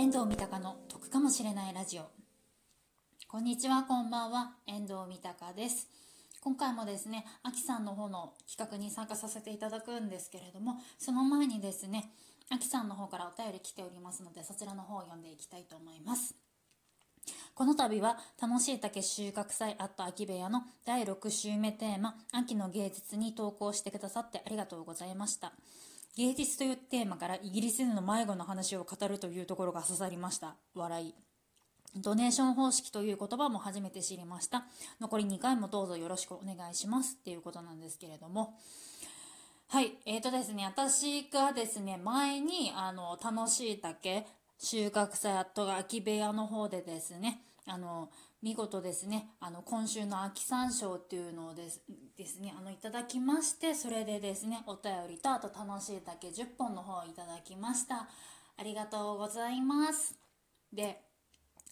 遠藤三鷹の得かもしれないラジオ。こんにちはこんばんは。遠藤三鷹です。今回もですねあきさんの方の企画に参加させていただくんですけれどもその前にですねあきさんの方からお便り来ておりますのでそちらの方を読んでいきたいと思います。この度は楽しい竹収穫祭アット秋部屋の第6週目テーマ秋の芸術に投稿してくださってありがとうございました。芸術というテーマからイギリスでの迷子の話を語るというところが刺さりました。笑い。ドネーション方式という言葉も初めて知りました。残り2回もどうぞよろしくお願いしますっていうことなんですけれども。はい。えーとですね私がですね前にあの楽しい竹収穫祭アットが秋部屋の方でですねあの見事ですね。あの今週の秋山椒っていうのをですですねあのいただきましてそれでですねお便りとあと楽しいだけ10本の方をいただきました。ありがとうございます。で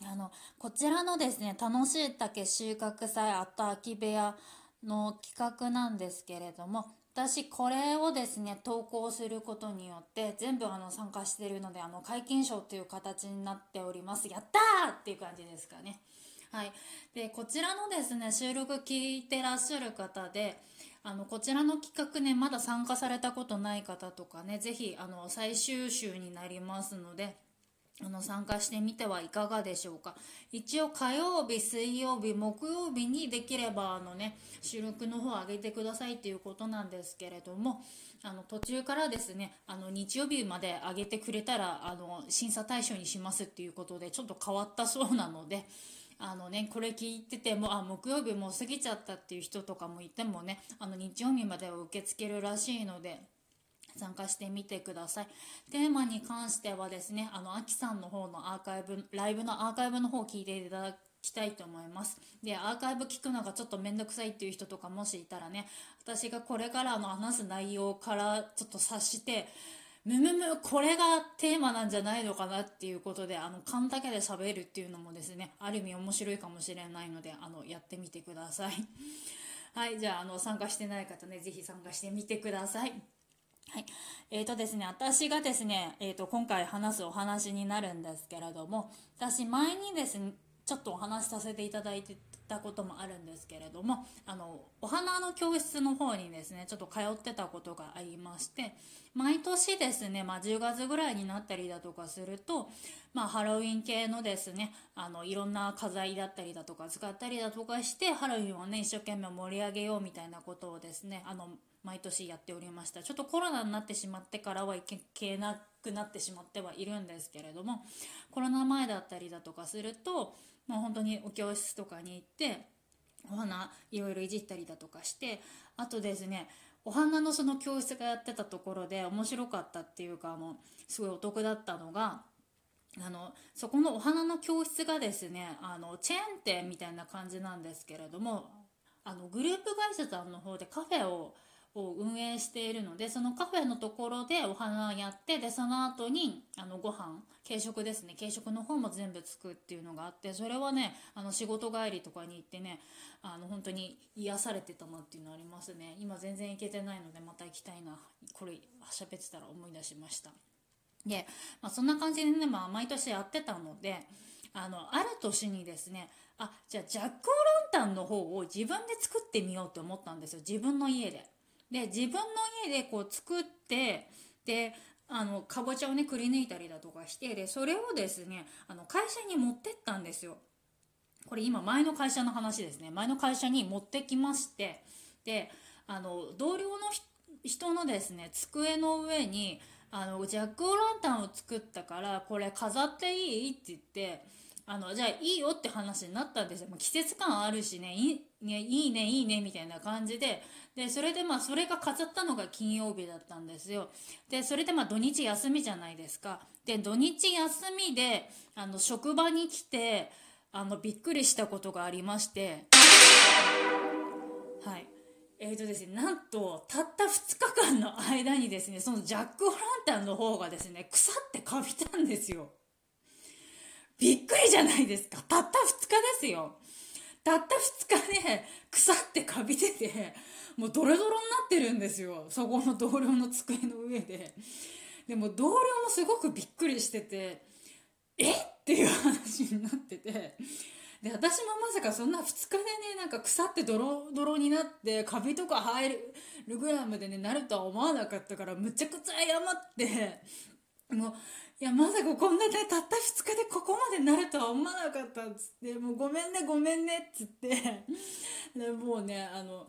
あのこちらのですね楽しい竹収穫祭あと秋部屋の企画なんですけれども私これをですね投稿することによって全部あの参加してるのであの皆勤賞という形になっております。やったーっていう感じですかね。はい、でこちらのですね収録聞いてらっしゃる方であのこちらの企画ねまだ参加されたことない方とかね是非あの最終週になりますのであの参加してみてはいかがでしょうか。一応火曜日水曜日木曜日にできればあのね収録の方上げてくださいっていうことなんですけれどもあの途中からですねあの日曜日まで上げてくれたらあの審査対象にしますっていうことでちょっと変わったそうなのであのね、これ聞いてても、あ、木曜日もう過ぎちゃったっていう人とかもいてもね、あの、日曜日までは受け付けるらしいので、参加してみてください。テーマに関してはですね、あの、アキさんの方のアーカイブ、ライブのアーカイブの方を聞いていただきたいと思います。で、アーカイブ聞くのがちょっとめんどくさいっていう人とかもしいたらね、私がこれからの話す内容からちょっと察して、むむむこれがテーマなんじゃないのかなっていうことであの勘だけで喋るっていうのもですねある意味面白いかもしれないのであのやってみてください はいじゃああの参加してない方ね是非参加してみてくださいはい。えーとですね、私がですね、えーと、今回話すお話になるんですけれども、私前にですね、ちょっとお話しさせていただいてたこともあるんですけれどもあのお花の教室の方にですねちょっと通ってたことがありまして毎年ですね、まあ、10月ぐらいになったりだとかすると、まあ、ハロウィン系のですねあのいろんな花材だったりだとか使ったりだとかしてハロウィンをね一生懸命盛り上げようみたいなことをですねあの毎年やっておりました。ちょっとコロナになってしまってからはいけなくなってしまってはいるんですけれどもコロナ前だったりだとかするとまあ、本当にお教室とかに行ってお花いろいろいじったりだとかしてあとですねお花のその教室がやってたところで面白かったっていうかあのすごいお得だったのがあのそこのお花の教室がですねあのチェーン店みたいな感じなんですけれどもあのグループ会社さんの方でカフェをを運営しているのでそのカフェのところでお花をやってでその後にあのご飯軽食ですね。軽食の方も全部つくっていうのがあってそれはねあの仕事帰りとかに行ってねあの本当に癒されてたなっていうのありますね。今全然行けてないのでまた行きたいな。これ喋ってたら思い出しました。で、まあ、そんな感じでね、まあ、毎年やってたのであのある年にですねあじゃあジャック・オ・ランタンの方を自分で作ってみようって思ったんですよ。自分の家で。で自分の家でこう作ってであのかぼちゃをねくり抜いたりだとかしてでそれをですねあの会社に持ってったんですよ。これ今前の会社の話ですね。前の会社に持ってきましてであの同僚の人のですね机の上にあのジャック・オ・ランタンを作ったからこれ飾っていい？って言ってあのじゃあいいよって話になったんですよ。季節感あるしねいいねいいねいいねみたいな感じででそれでまあそれが飾ったのが金曜日だったんですよ。でそれでまあ土日休みじゃないですか。で土日休みであの職場に来てあのびっくりしたことがありましてはいえーとですね、なんとたった2日間の間にですねそのジャック・オ・ランタンの方がですね腐ってかびたんですよ。びっくりじゃないですか。たった2日ですよ。たった2日で腐ってかびてて、もうドロドロになってるんですよ。そこの同僚の机の上で。でも同僚もすごくびっくりしてて、えっ？ていう話になってて。で、私もまさかそんな2日でね、なんか腐ってドロドロになって、カビとか生えるぐらいまでね、なるとは思わなかったから、むちゃくちゃ謝って、もう、いや、まさかこんなね、たった2日でここまでなるとは思わなかったっつって、もうごめんね、ごめんねっつって、でもうね、あの、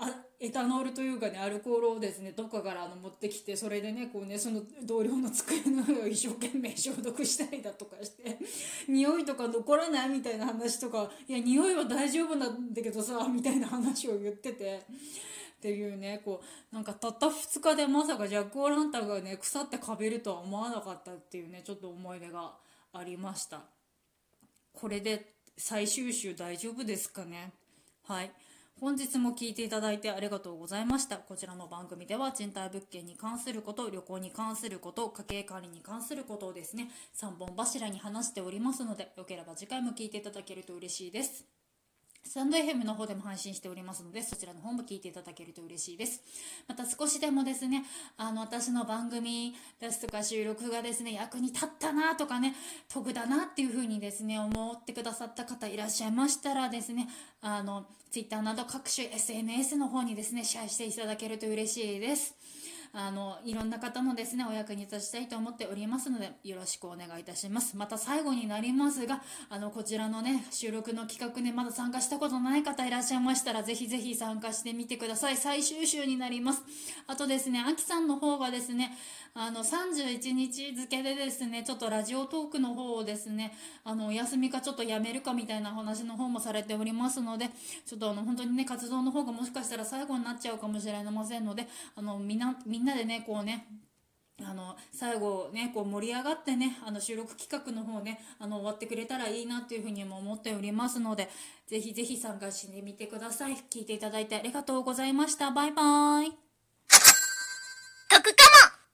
あエタノールというかねアルコールをですねどっかからあの持ってきてそれでねこうねその同僚の机の上を一生懸命消毒したりだとかして匂いとか残らないみたいな話とかいや匂いは大丈夫なんだけどさみたいな話を言ってて。っていうねこうなんかたった2日でまさかジャック・オ・ランタンがね腐ってかべるとは思わなかったっていうねちょっと思い出がありましたこれで最終週大丈夫ですかね？はい本日も聞いていただいてありがとうございました。こちらの番組では賃貸物件に関すること、旅行に関すること、家計管理に関することをですね、3本柱に話しておりますので、よければ次回も聞いていただけると嬉しいです。スタンド FM の方でも配信しておりますので、そちらの方も聞いていただけると嬉しいです。また少しでもですね、あの、私の番組ですとか収録がですね、役に立ったなとかね、得だなっていう風にですね、思ってくださった方いらっしゃいましたらですね、あの、Twitter など各種 SNS の方にですね、シェアしていただけると嬉しいです。あの、いろんな方のですね、お役に立ちたいと思っておりますので、よろしくお願いいたします。また最後になりますが、あの、こちらのね、収録の企画ね、まだ参加したことない方いらっしゃいましたら、ぜひぜひ参加してみてください。最終週になります。あとですね、あきさんの方がですね、あの、31日付でですね、ちょっとラジオトークの方をですね、あの、お休みかちょっとやめるかみたいな話の方もされておりますので、ちょっとあの、本当にね、活動の方がもしかしたら最後になっちゃうかもしれませんので、あの、みな、みんなでね、こうね、あの、最後ね、こう盛り上がってね、あの収録企画の方ね、あの終わってくれたらいいなっていうふうにも思っておりますので、ぜひぜひ参加してみてください。聞いていただいてありがとうございました。バイバーイ。